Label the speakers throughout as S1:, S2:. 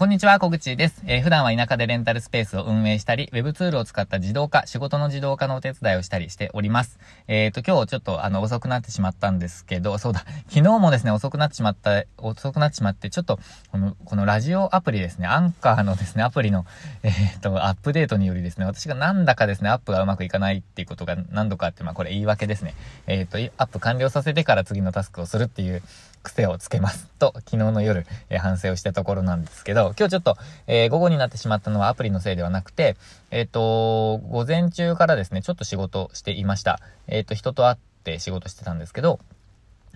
S1: こんにちは、小口です。えー、普段は田舎でレンタルスペースを運営したり、Web ツールを使った自動化、仕事の自動化のお手伝いをしたりしております。えっ、ー、と、今日ちょっとあの、遅くなってしまったんですけど、そうだ、昨日もですね、遅くなってしまった、遅くなってしまって、ちょっと、この、このラジオアプリですね、アンカーのですね、アプリの、えっ、ー、と、アップデートによりですね、私がなんだかですね、アップがうまくいかないっていうことが何度かあって、まあこれ言い訳ですね。えっ、と、アップ完了させてから次のタスクをするっていう、癖をつけますと、昨日の夜、えー、反省をしたところなんですけど、今日ちょっと、えー、午後になってしまったのはアプリのせいではなくて、えっ、ー、と、午前中からですね、ちょっと仕事していました。えっ、と、人と会って仕事してたんですけど、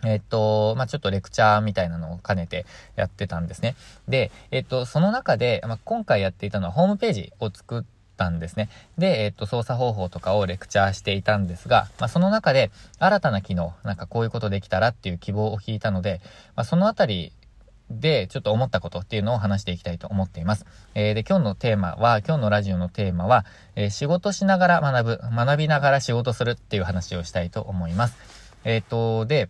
S1: えっと、まあ、ちょっとレクチャーみたいなのを兼ねてやってたんですね。で、えっと、その中で、まあ、今回やっていたのはホームページを作ってたんですね。で、えっと、操作方法とかをレクチャーしていたんですが、まあ、その中で新たな機能、なんかこういうことできたらっていう希望を聞いたので、まあ、そのあたりで、ちょっと思ったことっていうのを話していきたいと思っています。えー、で、今日のテーマは、今日のラジオのテーマは、えー、仕事しながら学ぶ、学びながら仕事するっていう話をしたいと思います。えっ、と、で、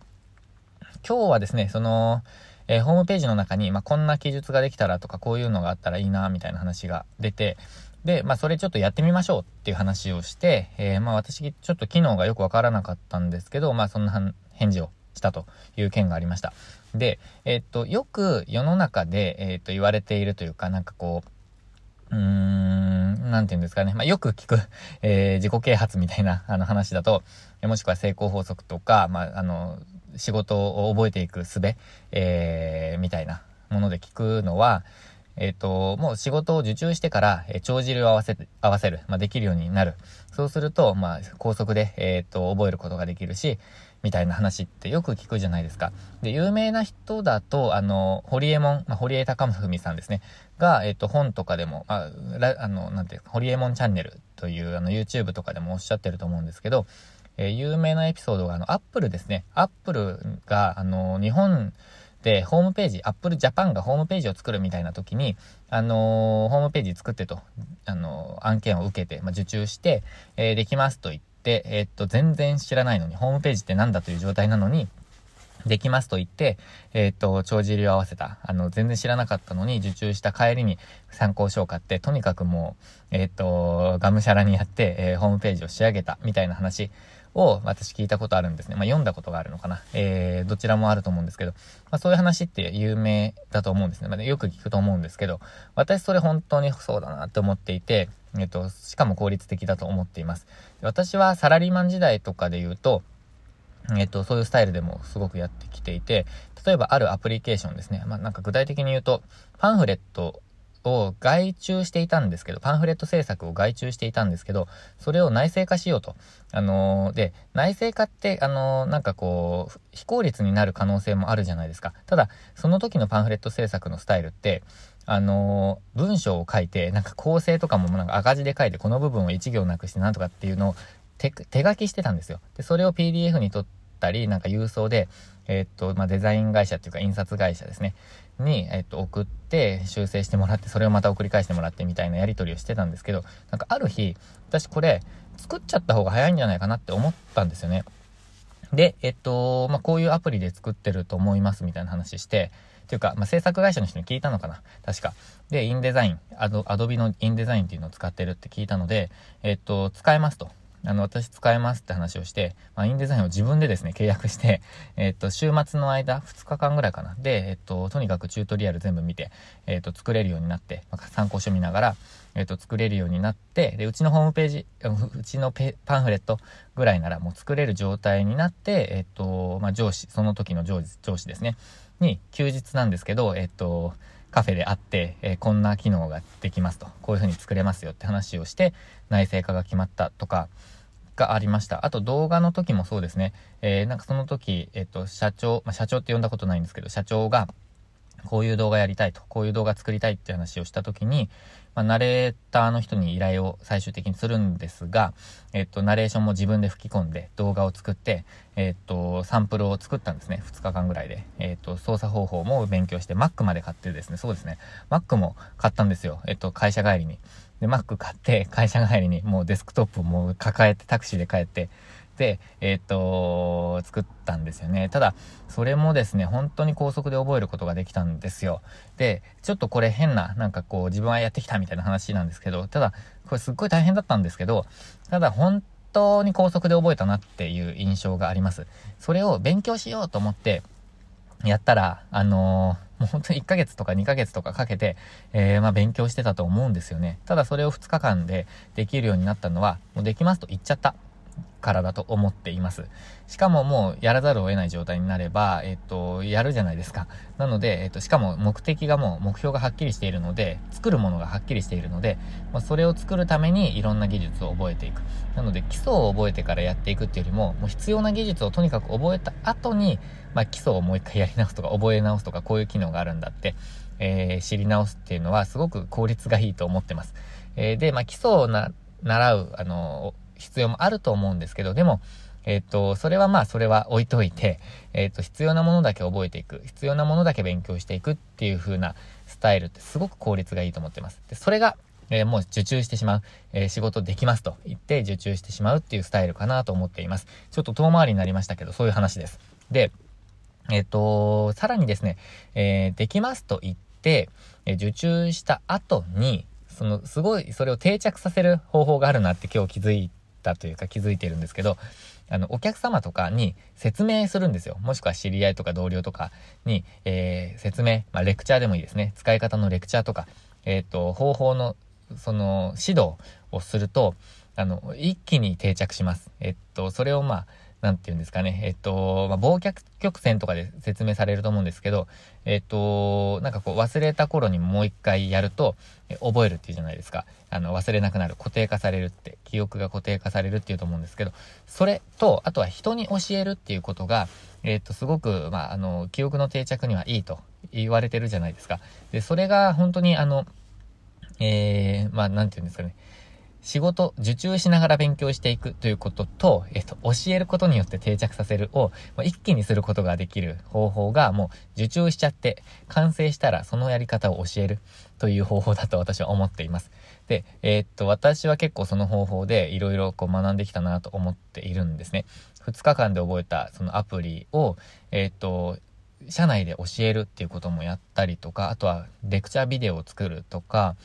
S1: 今日はですね、その、えー、ホームページの中に、まあ、こんな記述ができたらとか、こういうのがあったらいいな、みたいな話が出て、で、まあ、それちょっとやってみましょうっていう話をして、えー、まあ、私、ちょっと機能がよくわからなかったんですけど、まあ、そんな返事をしたという件がありました。で、えー、っと、よく世の中で、えー、っと、言われているというか、なんかこう、うーん、なんて言うんですかね。まあ、よく聞く、えー、自己啓発みたいな、あの話だと、もしくは成功法則とか、まあ、あの、仕事を覚えていく術、えー、みたいなもので聞くのは、えっ、ー、と、もう仕事を受注してから、えー、帳尻を合わせ、合わせる、まあ、できるようになる。そうすると、まあ、高速で、えっ、ー、と、覚えることができるし、みたいな話ってよく聞くじゃないですか。で、有名な人だと、あの、堀江門、まあ、堀江貴文さんですね。が、えっ、と、本とかでも、あ、あの、なんていうか、堀江門チャンネルという、あの、YouTube とかでもおっしゃってると思うんですけど、え有名なエピソードが、あの、アップルですね。アップルが、あの、日本、ホームページ、Apple Japan がホームページを作るみたいな時に、あのー、ホームページ作ってと、あのー、案件を受けて、まあ、受注して、えー、できますと言って、えっと、全然知らないのに、ホームページって何だという状態なのに、できますと言って、えっ、と、帳尻を合わせた。あの、全然知らなかったのに受注した帰りに参考書を買って、とにかくもう、えっ、と、がむしゃらにやって、えー、ホームページを仕上げた、みたいな話を私聞いたことあるんですね。まあ、読んだことがあるのかな。えー、どちらもあると思うんですけど、まあ、そういう話って有名だと思うんですね。まあ、よく聞くと思うんですけど、私それ本当にそうだなって思っていて、えっと、しかも効率的だと思っています。私はサラリーマン時代とかで言うと、えっと、そういうスタイルでもすごくやってきていて、例えばあるアプリケーションですね。まあ、なんか具体的に言うと、パンフレットを外注していたんですけど、パンフレット制作を外注していたんですけど、それを内製化しようと。あのー、で、内製化って、あのー、なんかこう、非効率になる可能性もあるじゃないですか。ただ、その時のパンフレット制作のスタイルって、あのー、文章を書いて、なんか構成とかもなんか赤字で書いて、この部分を1行なくしてなんとかっていうのを手書きしてたんですよ。で、それを PDF にとったり、なんか郵送で、え、っと、まあ、デザイン会社っていうか印刷会社ですね。に、えっと、送って修正してもらって、それをまた送り返してもらってみたいなやり取りをしてたんですけど、なんかある日、私これ作っちゃった方が早いんじゃないかなって思ったんですよね。で、えっと、まあ、こういうアプリで作ってると思いますみたいな話して、っていうか、まあ、制作会社の人に聞いたのかな確か。で、インデザイン、アド、アドビのインデザインっていうのを使ってるって聞いたので、えっと、使えますと。あの、私使えますって話をして、まあ、インデザインを自分でですね、契約して、えっと、週末の間、2日間ぐらいかな。で、えっと、とにかくチュートリアル全部見て、えっと、作れるようになって、まあ、参考書見ながら、えっと、作れるようになって、で、うちのホームページ、うちのパンフレットぐらいならもう作れる状態になって、えっと、まあ、上司、その時の上司、上司ですね、に、休日なんですけど、えっと、カフェであって、えー、こんな機能ができますと、こういう風に作れますよって話をして、内製化が決まったとか、がありました。あと動画の時もそうですね。えー、なんかその時、えっと、社長、まあ、社長って呼んだことないんですけど、社長が、こういう動画やりたいと、こういう動画作りたいって話をした時に、まあ、ナレーターの人に依頼を最終的にするんですが、えっと、ナレーションも自分で吹き込んで動画を作って、えっと、サンプルを作ったんですね。2日間ぐらいで。えっと、操作方法も勉強して、Mac まで買ってですね、そうですね。Mac も買ったんですよ。えっと、会社帰りに。で、Mac 買って、会社帰りにもうデスクトップをもう抱えてタクシーで帰って、で、えっ、と、作ったんですよね。ただ、それもですね、本当に高速で覚えることができたんですよ。で、ちょっとこれ変な、なんかこう、自分はやってきたみたいな話なんですけど、ただ、これすっごい大変だったんですけど、ただ本当に高速で覚えたなっていう印象があります。それを勉強しようと思って、やったら、あのー、もう本当に1ヶ月とか2ヶ月とかかけて、えー、まあ勉強してたと思うんですよね。ただそれを2日間でできるようになったのは、もうできますと言っちゃった。からだと思っています。しかももうやらざるを得ない状態になれば、えっと、やるじゃないですか。なので、えっと、しかも目的がもう目標がはっきりしているので、作るものがはっきりしているので、まあ、それを作るためにいろんな技術を覚えていく。なので、基礎を覚えてからやっていくっていうよりも、もう必要な技術をとにかく覚えた後に、まあ、基礎をもう一回やり直すとか、覚え直すとか、こういう機能があるんだって、えー、知り直すっていうのはすごく効率がいいと思ってます。えー、で、まあ、基礎をな、習う、あの、必要もあると思うんですけど、でも、えっ、と、それはまあ、それは置いといて、えっ、と、必要なものだけ覚えていく、必要なものだけ勉強していくっていう風なスタイルってすごく効率がいいと思ってます。で、それが、えー、もう受注してしまう、えー、仕事できますと言って受注してしまうっていうスタイルかなと思っています。ちょっと遠回りになりましたけど、そういう話です。で、えっ、と、さらにですね、えできますと言って、え受注した後に、その、すごい、それを定着させる方法があるなって今日気づいてたというか気づいてるんですけど、あの、お客様とかに説明するんですよ。もしくは知り合いとか同僚とかに、えー、説明、まあ、レクチャーでもいいですね。使い方のレクチャーとか、えっ、ー、と、方法の、その、指導をすると、あの、一気に定着します。えっと、それをまあ、なんて言うんですかね、えっと、まあ、忘却曲線とかで説明されると思うんですけど、えっと、なんかこう忘れた頃にもう一回やると、覚えるっていうじゃないですか。あの、忘れなくなる、固定化されるって、記憶が固定化されるっていうと思うんですけど、それと、あとは人に教えるっていうことが、えっと、すごく、まあ、あの、記憶の定着にはいいと言われてるじゃないですか。で、それが本当にあの、えー、まあ、なんて言うんですかね。仕事、受注しながら勉強していくということと、えっと、教えることによって定着させるを、一気にすることができる方法が、もう受注しちゃって、完成したらそのやり方を教えるという方法だと私は思っています。で、え、っと、私は結構その方法でいろいろこう学んできたなと思っているんですね。2日間で覚えたそのアプリを、え、っと、社内で教えるっていうこともやったりとか、あとはレクチャービデオを作るとか、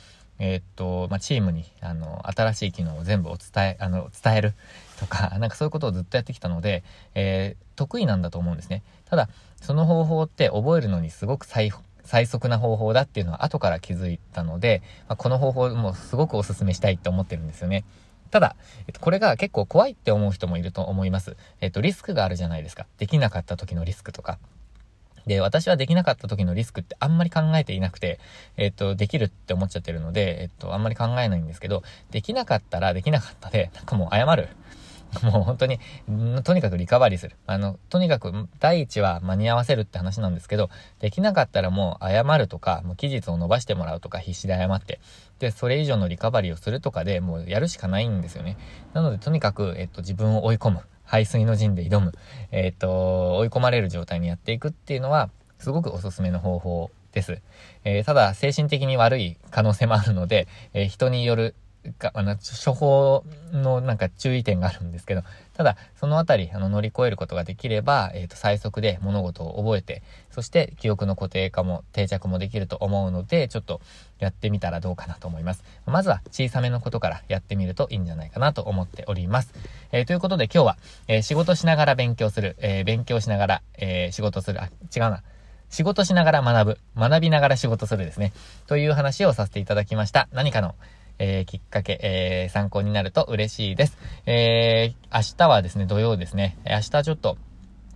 S1: えー、っと、まあ、チームに、あの、新しい機能を全部お伝え、あの、伝えるとか、なんかそういうことをずっとやってきたので、えー、得意なんだと思うんですね。ただ、その方法って覚えるのにすごく最、最速な方法だっていうのは後から気づいたので、まあ、この方法もすごくお勧めしたいって思ってるんですよね。ただ、えっと、これが結構怖いって思う人もいると思います。えっと、リスクがあるじゃないですか。できなかった時のリスクとか。で、私はできなかった時のリスクってあんまり考えていなくて、えっと、できるって思っちゃってるので、えっと、あんまり考えないんですけど、できなかったらできなかったで、なんかもう謝る。もう本当に、とにかくリカバリーする。あの、とにかく第一は間に合わせるって話なんですけど、できなかったらもう謝るとか、もう期日を伸ばしてもらうとか必死で謝って、で、それ以上のリカバリーをするとかでもうやるしかないんですよね。なのでとにかく、えっと、自分を追い込む。排水の陣で挑む。えっ、と、追い込まれる状態にやっていくっていうのは、すごくおすすめの方法です。えー、ただ、精神的に悪い可能性もあるので、えー、人によるか、あの、処方のなんか注意点があるんですけど、ただ、そのあたり、あの、乗り越えることができれば、えっ、ー、と、最速で物事を覚えて、そして記憶の固定化も定着もできると思うので、ちょっとやってみたらどうかなと思います。まずは小さめのことからやってみるといいんじゃないかなと思っております。えー、ということで今日は、えー、仕事しながら勉強する、え勉強しながら、え仕事する、あ、違うな。仕事しながら学ぶ、学びながら仕事するですね。という話をさせていただきました。何かの、えー、きっかけ、えー、参考になると嬉しいです。えー、明日はですね、土曜ですね。明日ちょっと、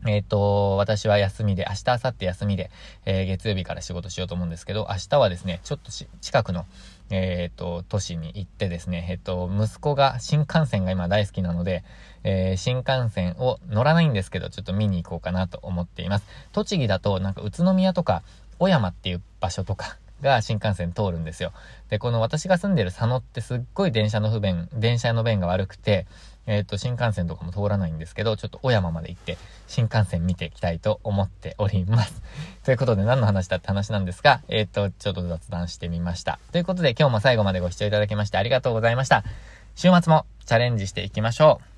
S1: えっ、ー、と、私は休みで、明日、明後日休みで、えー、月曜日から仕事しようと思うんですけど、明日はですね、ちょっと近くの、えっ、ー、と、都市に行ってですね、えっ、と、息子が新幹線が今大好きなので、え新幹線を乗らないんですけど、ちょっと見に行こうかなと思っています。栃木だと、なんか宇都宮とか、小山っていう場所とか、が新幹線通るんですよ。で、この私が住んでる佐野ってすっごい電車の不便、電車の便が悪くて、えっ、ー、と、新幹線とかも通らないんですけど、ちょっと小山まで行って、新幹線見ていきたいと思っております。ということで、何の話だって話なんですが、えっ、ー、と、ちょっと雑談してみました。ということで、今日も最後までご視聴いただきましてありがとうございました。週末もチャレンジしていきましょう。